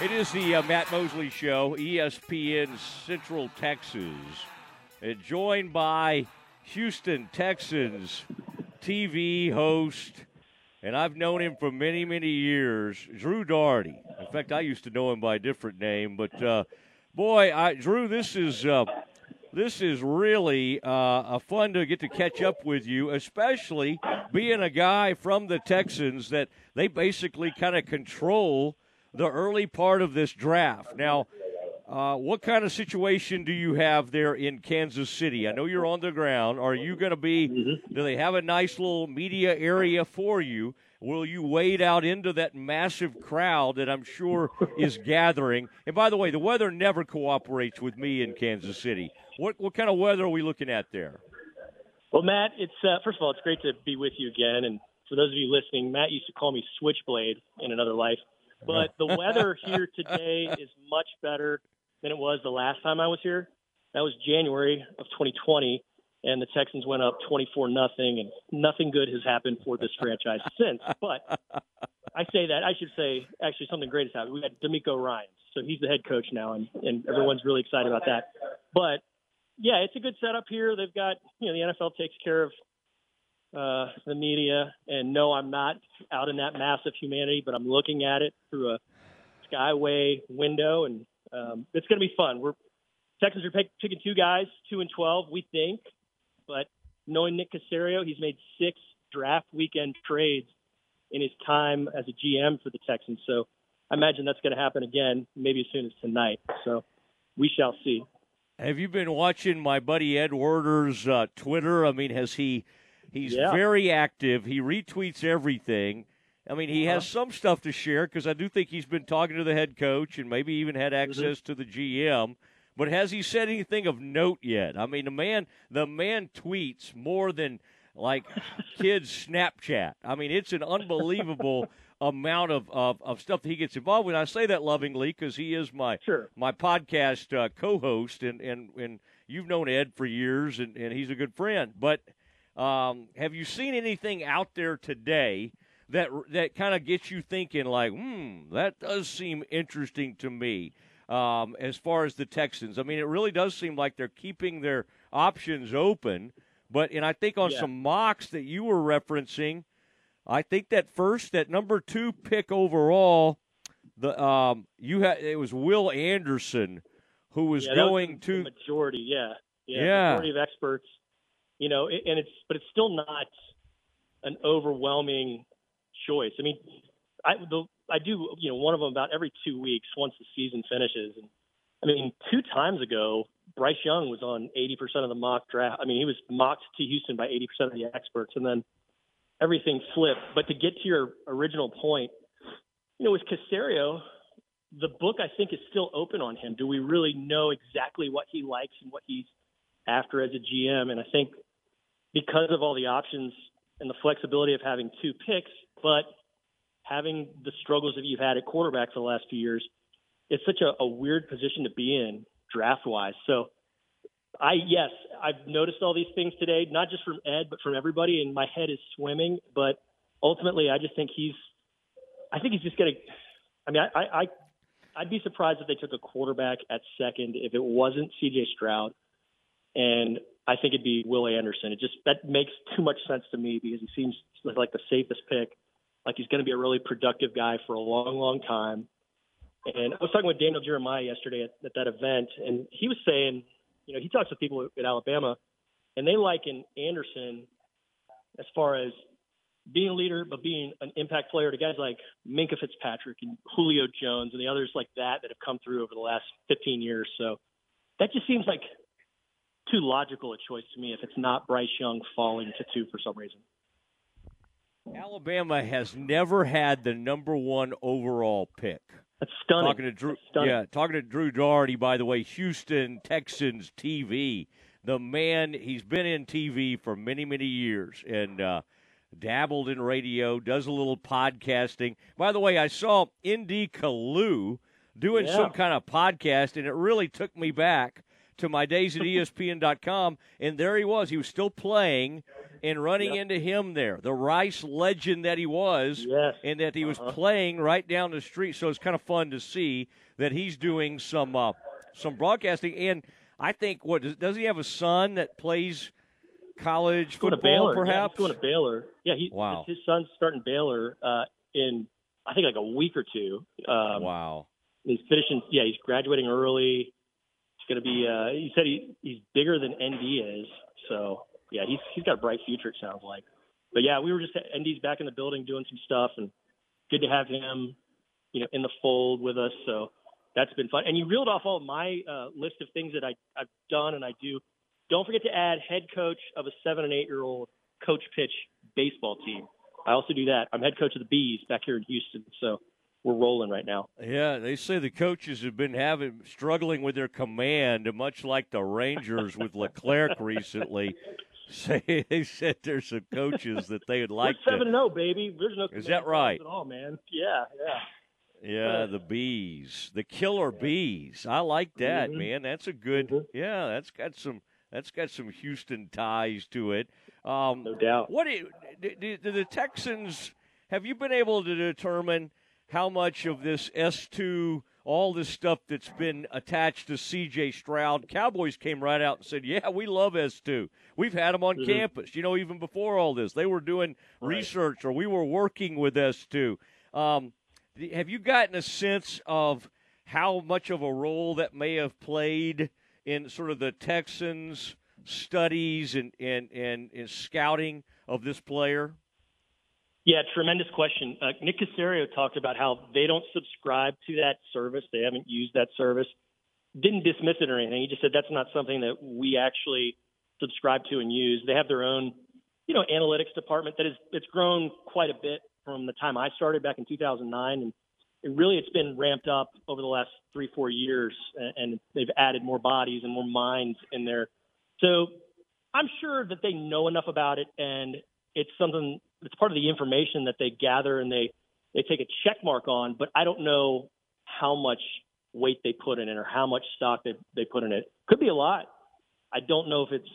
It is the uh, Matt Mosley Show, ESPN Central Texas. And joined by Houston Texans TV host, and I've known him for many, many years, Drew Dougherty. In fact, I used to know him by a different name, but uh, boy, I, Drew, this is uh, this is really uh, fun to get to catch up with you, especially being a guy from the Texans that they basically kind of control the early part of this draft. Now, uh, what kind of situation do you have there in Kansas City? I know you're on the ground. Are you going to be? Mm-hmm. Do they have a nice little media area for you? Will you wade out into that massive crowd that I'm sure is gathering? And by the way, the weather never cooperates with me in Kansas City. What what kind of weather are we looking at there? Well, Matt, it's uh, first of all, it's great to be with you again. And for those of you listening, Matt used to call me Switchblade in another life. But the weather here today is much better than it was the last time I was here. That was January of 2020, and the Texans went up 24 nothing, and nothing good has happened for this franchise since. But I say that I should say actually something great has happened. We had DeMeco Ryan, so he's the head coach now, and, and everyone's really excited about that. But yeah, it's a good setup here. They've got you know the NFL takes care of uh, the media. And no, I'm not out in that mass of humanity, but I'm looking at it through a skyway window, and um, it's going to be fun. We're Texans are pick, picking two guys, two and twelve, we think, but knowing Nick Caserio, he's made six draft weekend trades in his time as a GM for the Texans. So I imagine that's going to happen again, maybe as soon as tonight. So we shall see. Have you been watching my buddy Ed Werder's uh, Twitter? I mean, has he? He's Yeah. very active. He retweets everything. I mean, he has Uh-huh. some stuff to share because I do think he's been talking to the head coach and maybe even had Mm-hmm. access to the GM. But has he said anything of note yet? I mean, the man, the man tweets more than like kids Snapchat. I mean, it's an unbelievable amount of, of, of stuff that he gets involved with. I say that lovingly because he is my Sure. my podcast uh, co-host, and, and, and you've known Ed for years, and, and he's a good friend. But um, have you seen anything out there today that that kind of gets you thinking, like, hmm, that does seem interesting to me? Um, as far as the Texans, I mean, it really does seem like they're keeping their options open. But and I think on Yeah. some mocks that you were referencing, I think that first, that number two pick overall, the um, you had it was Will Anderson who was Yeah, was going the to majority. Yeah, yeah, Yeah. majority of experts. You know, and it's but it's still not an overwhelming choice. I mean, I the, I do you know one of them about every two weeks once the season finishes, and I mean two times ago Bryce Young was on eighty percent of the mock draft. I mean he was mocked to Houston by eighty percent of the experts, and then everything flipped. But to get to your original point, you know, with Caserio, the book I think is still open on him. Do we really know exactly what he likes and what he's after as a GM? And I think because of all the options and the flexibility of having two picks, but having the struggles that you've had at quarterback for the last few years, it's such a, a weird position to be in draft wise. So I yes, I've noticed all these things today, not just from Ed, but from everybody, and my head is swimming. But ultimately, I just think he's, I think he's just to. I mean, I, I, I'd be surprised if they took a quarterback at second if it wasn't C.J. Stroud, and I think it'd be Will Anderson. It just that makes too much sense to me because he seems like the safest pick. Like he's going to be a really productive guy for a long, long time. And I was talking with Daniel Jeremiah yesterday at, at that event, and he was saying, you know, he talks with people at Alabama, and they liken Anderson as far as being a leader, but being an impact player to guys like Minkah Fitzpatrick and Julio Jones and the others like that that have come through over the last 15 years. So that just seems like too logical a choice to me if it's not Bryce Young falling to two for some reason. Alabama has never had the number one overall pick. That's stunning. Talking to Drew, yeah, talking to Drew Dougherty. By the way, Houston Texans TV. The man, he's been in TV for many, many years, and uh, dabbled in radio. Does a little podcasting. By the way, I saw N.D. Kalu doing Yeah. some kind of podcast, and it really took me back to my days at ESPN.com, and there he was. He was still playing and running Yep. into him there, the Rice legend that he was, Yes. and that he was Uh-huh. playing right down the street. So it's kind of fun to see that he's doing some uh, some broadcasting. And I think what does, does he have a son that plays college going to football? Baylor. Yeah, perhaps he's going to Baylor. Yeah, he. Wow. His son's starting Baylor uh, in I think like a week or two. Um, wow. He's finishing. Yeah, he's graduating early. Going to be. Uh, he said he, he's bigger than ND is. So yeah, he's he's got a bright future. It sounds like. But yeah, we were just ND's back in the building doing some stuff, and good to have him, you know, in the fold with us. So that's been fun. And you reeled off all my uh, list of things that I, I've done and I do. Don't forget to add head coach of a seven and eight year old coach pitch baseball team. I also do that. I'm head coach of the Bees back here in Houston. So we're rolling right now. Yeah, they say the coaches have been having struggling with their command, much like the Rangers with Leclerc recently. Say they said there's some coaches that they would like we're seven to. and zero, baby. There's no Is that right? at all, man. Yeah, yeah. Yeah, the bees, the killer bees. I like that, Mhm. man. That's a good. Mhm. Yeah, that's got some. That's got some Houston ties to it. Um, No doubt. What do, do, do the Texans have you been able to determine how much of this S two, all this stuff that's been attached to C.J. Stroud? Cowboys came right out and said, "Yeah, we love S two. We've had them on Mhm. campus. You know, even before all this, they were doing Right. research or we were working with S two. Um, have you gotten a sense of how much of a role that may have played in sort of the Texans' studies and and and, and scouting of this player? Yeah, tremendous question. Uh, Nick Caserio talked about how they don't subscribe to that service. They haven't used that service. Didn't dismiss it or anything. He just said that's not something that we actually subscribe to and use. They have their own, you know, analytics department that is it's grown quite a bit from the time I started back in 2009, and it really it's been ramped up over the last three four years, and, and they've added more bodies and more minds in there. So I'm sure that they know enough about it, and it's something it's part of the information that they gather and they they take a check mark on. But I don't know how much weight they put in it or how much stock they they put in it. Could be a lot. I don't know if it's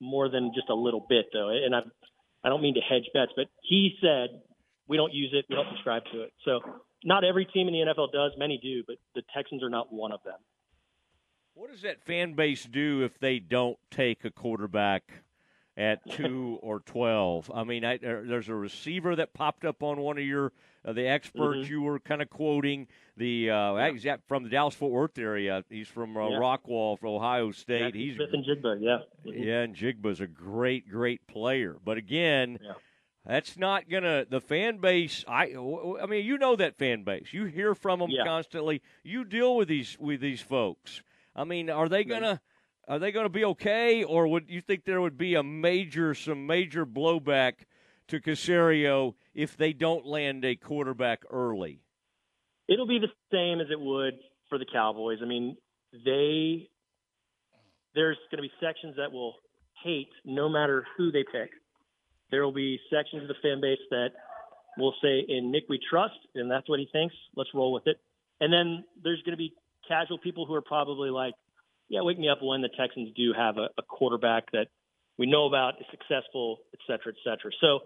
more than just a little bit though. And I I don't mean to hedge bets, but he said we don't use it, we don't subscribe to it. So not every team in the NFL does. Many do, but the Texans are not one of them. What does that fan base do if they don't take a quarterback at two or twelve? I mean, I, there's a receiver that popped up on one of your uh, the experts Mhm. you were kind of quoting. The uh, he's at- from the Dallas Fort Worth area. He's from uh, Yeah. Rockwall, from Ohio State. Jaxon he's Smith-Njigba, yeah. Mhm. yeah, and Njigba's a great, great player. But again, Yeah. that's not gonna the fan base. I, I mean, you know that fan base. You hear from them Yeah. constantly. You deal with these with these folks. I mean, are they gonna are they gonna be okay, or would you think there would be a major some major blowback to Caserio if they don't land a quarterback early? It'll be the same as it would for the Cowboys. I mean, they there's going to be sections that will hate no matter who they pick. There will be sections of the fan base that will say, "In Nick, we trust," and that's what he thinks. Let's roll with it. And then there's going to be casual people who are probably like, "Yeah, wake me up when the Texans do have a, a quarterback that we know about is successful, et cetera, et cetera." So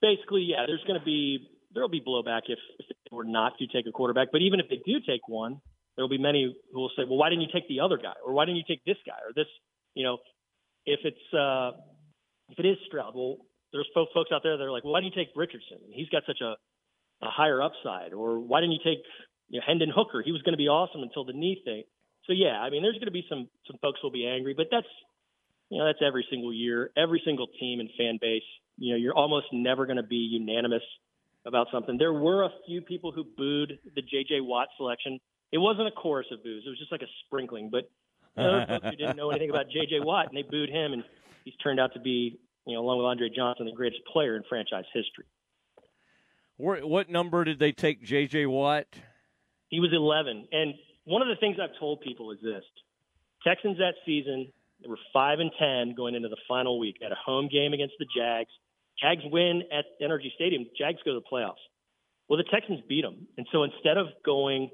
basically, yeah, there's going to be there'll be blowback if, if they were not to take a quarterback. But even if they do take one, there'll be many who will say, "Well, why didn't you take the other guy, or why didn't you take this guy, or this?" You know, if it's uh, if it is Stroud, well, there's folks out there that are like, "Well, why didn't you take Richardson? He's got such a a higher upside," or "Why didn't you take you know, Hendon Hooker? He was going to be awesome until the knee thing." So yeah, I mean, there's going to be some some folks will be angry, but that's you know that's every single year, every single team and fan base. You know, you're almost never going to be unanimous about something. There were a few people who booed the J.J. Watt selection. It wasn't a chorus of boos; it was just like a sprinkling. But there were folks who didn't know anything about J.J. Watt, and they booed him, and he's turned out to be, you know, along with Andre Johnson, the greatest player in franchise history. What number did they take J.J. Watt? He was 11, and one of the things I've told people is this: Texans that season they were five and ten going into the final week. Had a home game against the Jags. Jags win at NRG Stadium. Jags go to the playoffs. Well, the Texans beat them, and so instead of going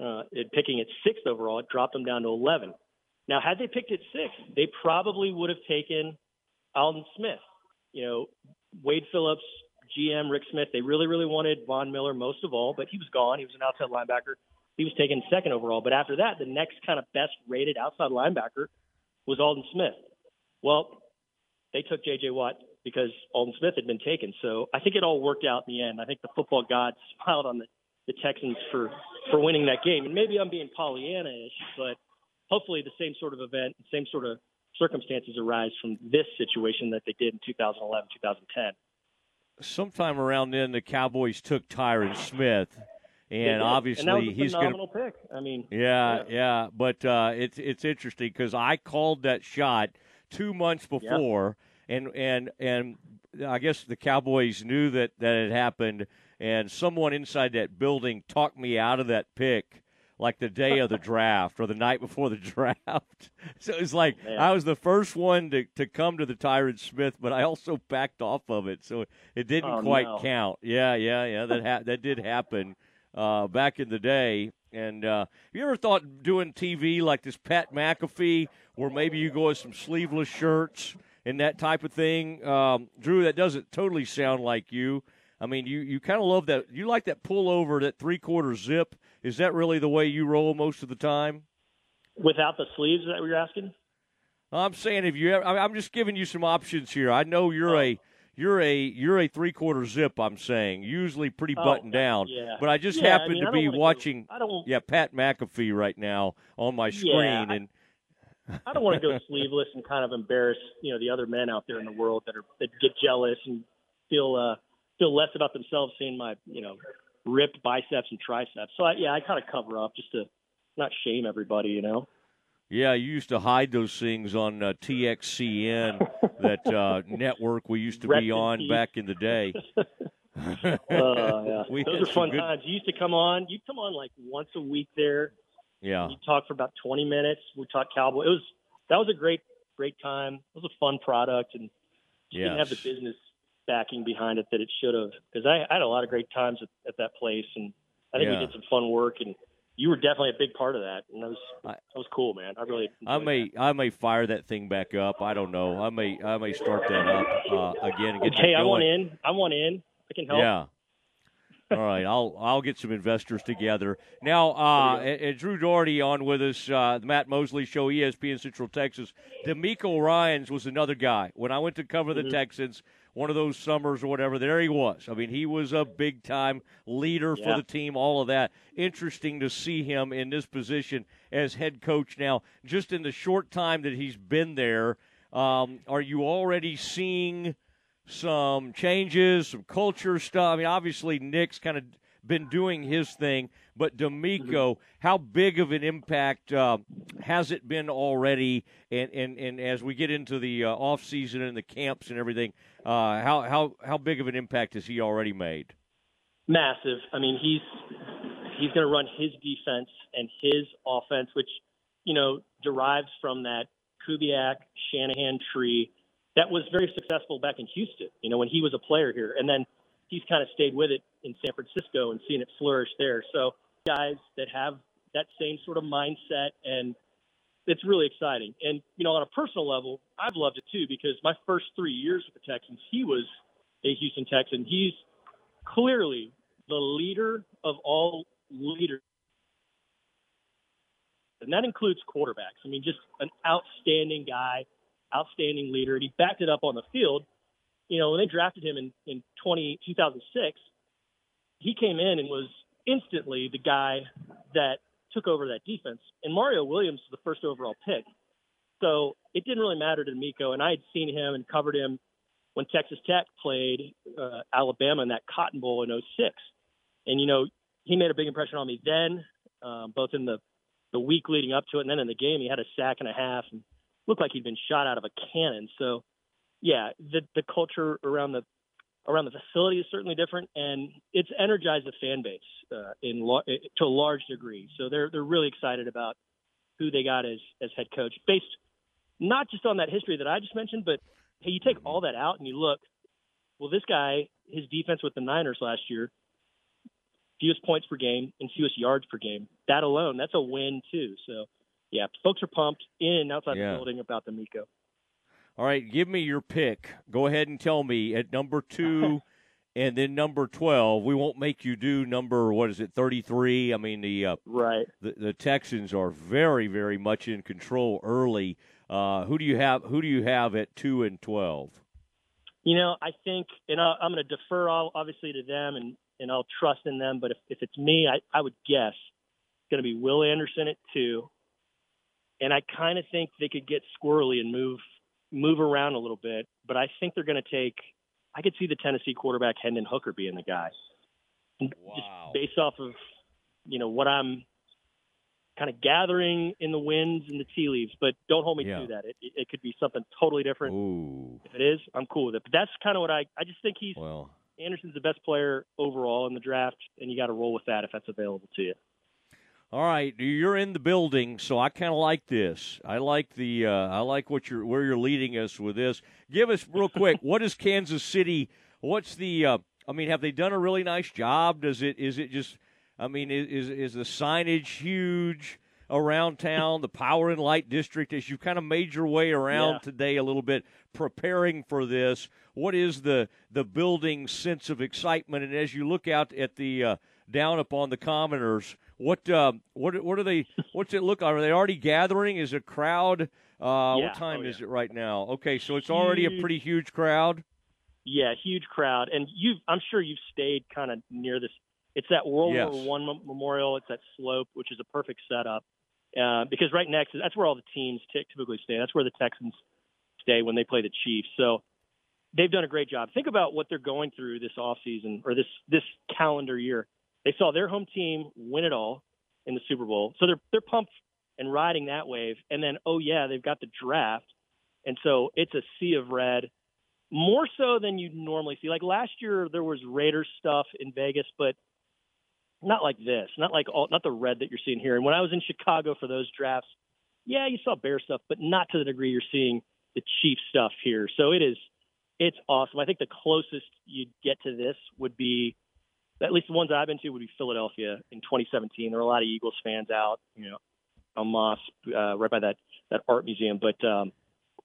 uh, and picking at sixth overall, it dropped them down to 11. Now, had they picked at six, they probably would have taken Aldon Smith. You know, Wade Phillips, GM, Rick Smith, they really, really wanted Von Miller most of all, but he was gone. He was an outside linebacker. He was taken second overall. But after that, the next kind of best rated outside linebacker was Aldon Smith. Well, they took J.J. Watt because Aldon Smith had been taken. So I think it all worked out in the end. I think the football gods smiled on the, the Texans for, for winning that game. And maybe I'm being Pollyanna-ish, but hopefully the same sort of event, same sort of circumstances arise from this situation that they did in 2011, 2010. Sometime around then, the Cowboys took Tyron Smith, and obviously and he's going to pick. I mean, yeah, yeah, yeah. but uh, it's it's interesting because I called that shot two months before, yeah. and and and I guess the Cowboys knew that that had happened, and someone inside that building talked me out of that pick like the day of the draft or the night before the draft. so it's like Man. I was the first one to, to come to the Tyron Smith, but I also backed off of it, so it didn't oh, quite no. count. Yeah, yeah, yeah. That ha- that did happen uh, back in the day. And uh, you ever thought doing TV like this Pat McAfee, where maybe you go with some sleeveless shirts and that type of thing? Um, Drew, that doesn't totally sound like you. I mean, you, you kind of love that. You like that pullover, that three quarter zip is that really the way you roll most of the time? Without the sleeves, is that what you're asking? I'm saying if you ever, I'm just giving you some options here. I know you're oh. a you're a you're a three quarter zip. I'm saying usually pretty oh, buttoned oh, down. Yeah. But I just yeah, happen I mean, to be watching. Go, I don't, yeah, Pat McAfee right now on my screen, yeah, and I don't want to go sleeveless and kind of embarrass you know the other men out there in the world that are that get jealous and feel uh, feel less about themselves seeing my you know ripped biceps and triceps. So I, yeah, I kind of cover up just to not shame everybody, you know. Yeah, you used to hide those things on uh, TXCN, that uh, network we used to Rest be on back in the day. uh, yeah. We Those are fun good- times. You used to come on. You'd come on like once a week there. Yeah, You talk for about 20 minutes. We talked cowboy. It was that was a great great time. It was a fun product and just didn't have the business backing behind it that it should have. Because I, I had a lot of great times at, at that place, and I think Yeah. we did some fun work. And you were definitely a big part of that, and that was that was cool, man. I really I may I may fire that thing back up. I don't know. I may I may start that up uh, again and get Hey, that I want in. I want in. I can help. Yeah. All right, I'll I'll get some investors together now. Uh, and, and Drew Dougherty on with us, uh, the Matt Mosley Show, ESPN Central Texas. DeMeco Ryans was another guy. When I went to cover the Mhm. Texans, one of those summers or whatever, there he was. I mean, he was a big time leader for the team. All of that. Interesting to see him in this position as head coach now. Just in the short time that he's been there, um, are you already seeing? some changes, some culture stuff. I mean, obviously Nick's kind of been doing his thing, but DeMeco, how big of an impact uh, has it been already? And, and, and as we get into the uh, off season and the camps and everything, uh, how how how big of an impact has he already made? massive. I mean, he's he's going to run his defense and his offense, which you know derives from that Kubiak Shanahan tree that was very successful back in Houston. You know, when he was a player here, and then he's kind of stayed with it in San Francisco and seen it flourish there. So guys that have that same sort of mindset and it's really exciting. And you know, on a personal level, I've loved it too because my first three years with the Texans, he was a Houston Texan. He's clearly the leader of all leaders. And that includes quarterbacks. I mean, just an outstanding guy, outstanding leader. And he backed it up on the field. You know, when they drafted him in, in 20, 2006, he came in and was instantly the guy that took over that defense. And Mario Williams was the first overall pick. So it didn't really matter to Meco. And I had seen him and covered him when Texas Tech played uh, Alabama in that Cotton Bowl in 06. And, you know, he made a big impression on me then, um, both in the, the week leading up to it and then in the game. He had a sack and a half and looked like he'd been shot out of a cannon. So, yeah, the, the culture around the around the facility is certainly different, and it's energized the fan base uh, in lo- to a large degree. So they're they're really excited about who they got as as head coach, based not just on that history that I just mentioned, but hey, you take all that out and you look. Well, this guy, his defense with the Niners last year, fewest points per game and fewest yards per game. That alone, that's a win too. So, yeah, folks are pumped in and outside Yeah. the building about the Meco. All right, give me your pick. Go ahead and tell me at number two, and then number twelve. We won't make you do number what is it, thirty three? I mean the, uh, Right. the the Texans are very very much in control early. Uh, who do you have? Who do you have at two and twelve? You know, I think, and I, I'm going to defer all, obviously to them, and and I'll trust in them. But if if it's me, I I would guess it's going to be Will Anderson at two, and I kind of think they could get squirrely and move move around a little bit. But I think they're going to take. I could see the Tennessee quarterback Hendon Hooker being the guy, Wow. just based off of you know what I'm kind of gathering in the winds and the tea leaves. But don't hold me Yeah. to that. It, it, could be something totally different. Ooh, If it is, I'm cool with it. But that's kind of what I. I just think he's well, Anderson's the best player overall in the draft, and you got to roll with that if that's available to you. All right. You're in the building, so I kind of like this. I like the. Uh, I like what you're where you're leading us with this. Give us real quick. what is Kansas City? What's the? Uh, I mean, have they done a really nice job? Does it? Is it just? I mean, is is, the signage huge around town? The Power and Light District, as you've kind of made your way around Yeah. today a little bit, preparing for this. What is the the building sense of excitement? And as you look out at the uh, down upon the commoners, what uh, what what are they? What's it look? Like? Are they already gathering? Is a crowd? Uh, Yeah. What time Oh, is it right now? Okay, so it's already a pretty huge crowd. Yeah, huge crowd, and you. I'm sure you've stayed kind of near this. It's that World Yes. War One memorial. It's that slope, which is a perfect setup uh, because right next, that's where all the teams ty- typically stay. That's where the Texans stay when they play the Chiefs. So they've done a great job. Think about what they're going through this offseason or this this calendar year. They saw their home team win it all in the Super Bowl, so they're they're pumped and riding that wave. And then, oh yeah, they've got the draft, and so it's a sea of red more so than you'd normally see. Like last year, there was Raiders stuff in Vegas, but not like this. Not like all, not the red that you're seeing here. And when I was in Chicago for those drafts, yeah, you saw Bear stuff, but not to the degree you're seeing the Chief stuff here. So it is, it's awesome. I think the closest you'd get to this would be, at least the ones I've been to would be Philadelphia in 2017. There were a lot of Eagles fans out, you know, on Moss, uh, right by that that art museum. But um,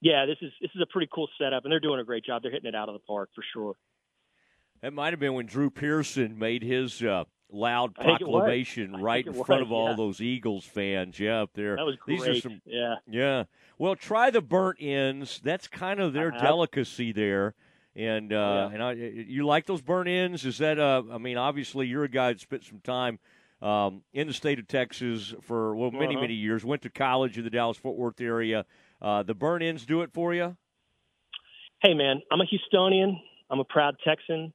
yeah, this is this is a pretty cool setup, and they're doing a great job. They're hitting it out of the park for sure. That might have been when Drew Pearson made his uh, loud I think it was. proclamation right in it front was, of all yeah. those Eagles fans. Yeah, up there. That was great. These are some yeah, Yeah. Well, try the burnt ends. That's kind of their Uh-huh. delicacy there. And uh, Yeah. and I, you like those burn ends? Is that uh? I mean, obviously you're a guy that spent some time um, in the state of Texas for well many Uh-huh. many years. Went to college in the Dallas Fort Worth area. Uh, the burn ends do it for you. hey man, I'm a Houstonian. I'm a proud Texan.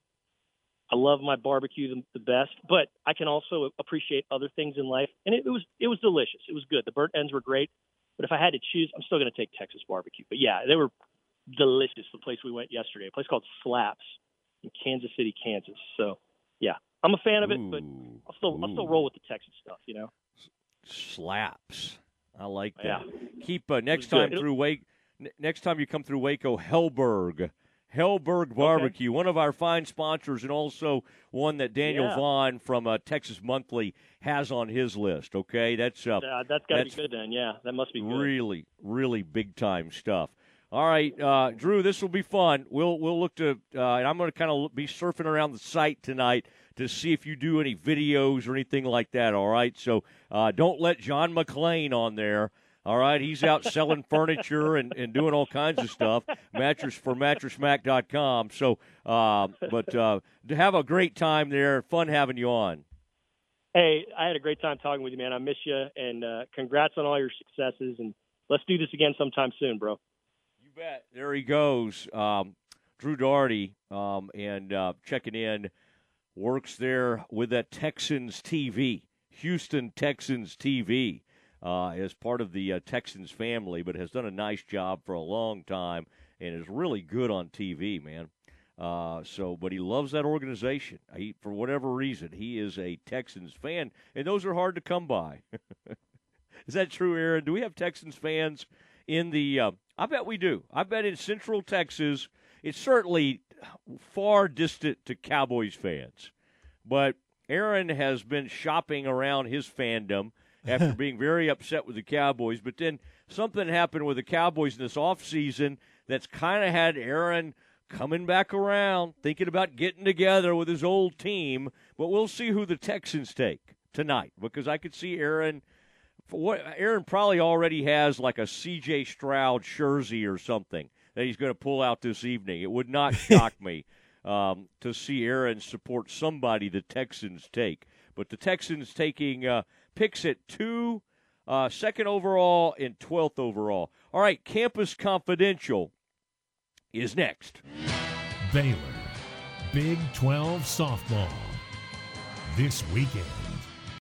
I love my barbecue the, the best, but I can also appreciate other things in life. And it, it was it was delicious. It was good. The burnt ends were great. But if I had to choose, I'm still going to take Texas barbecue. But yeah, they were delicious. The place we went yesterday, a place called Slaps in Kansas City, Kansas. So yeah, I'm a fan of it, but I'll still I'll still roll with the Texas stuff. You know. slaps. I like Yeah. that. Keep uh, next was good. time through Wake. Next time you come through Waco, Helberg, Helberg Barbecue, one of our fine sponsors, and also one that Daniel Yeah. Vaughn from uh, Texas Monthly has on his list. Okay, that's uh, Uh, that's got to be good then. Yeah, that must be good. really, really big time stuff. All right, uh, Drew, this will be fun. We'll we'll look to, uh, and I'm going to kind of be surfing around the site tonight to see if you do any videos or anything like that. All right, so uh, don't let John McClain on there. All right, he's out selling furniture and, and doing all kinds of stuff. Mattress for mattressmac.com. So, uh, but uh, have a great time there. Fun having you on. Hey, I had a great time talking with you, man. I miss you, and uh, congrats on all your successes. And let's do this again sometime soon, bro. Bet. There he goes. Um, Drew Dougherty, um, and uh, checking in, works there with that Texans TV, Houston Texans TV, uh, as part of the uh, Texans family, but has done a nice job for a long time and is really good on TV, man. Uh, so, but he loves that organization. He, for whatever reason, he is a Texans fan, and those are hard to come by. is that true, Aaron? Do we have Texans fans in the? I bet we do. I bet in Central Texas, it's certainly far distant to Cowboys fans, but Aaron has been shopping around his fandom after being very upset with the Cowboys. But then something happened with the Cowboys in this offseason that's kind of had Aaron coming back around, thinking about getting together with his old team. But we'll see who the Texans take tonight because I could see Aaron. What Aaron probably already has like a C.J. Stroud jersey or something that he's going to pull out this evening. It would not shock me um, to see Aaron support somebody the Texans take. But the Texans taking uh, picks at two, uh, second overall, and 12th overall. All right, Campus Confidential is next. Baylor, Big 12 softball. This weekend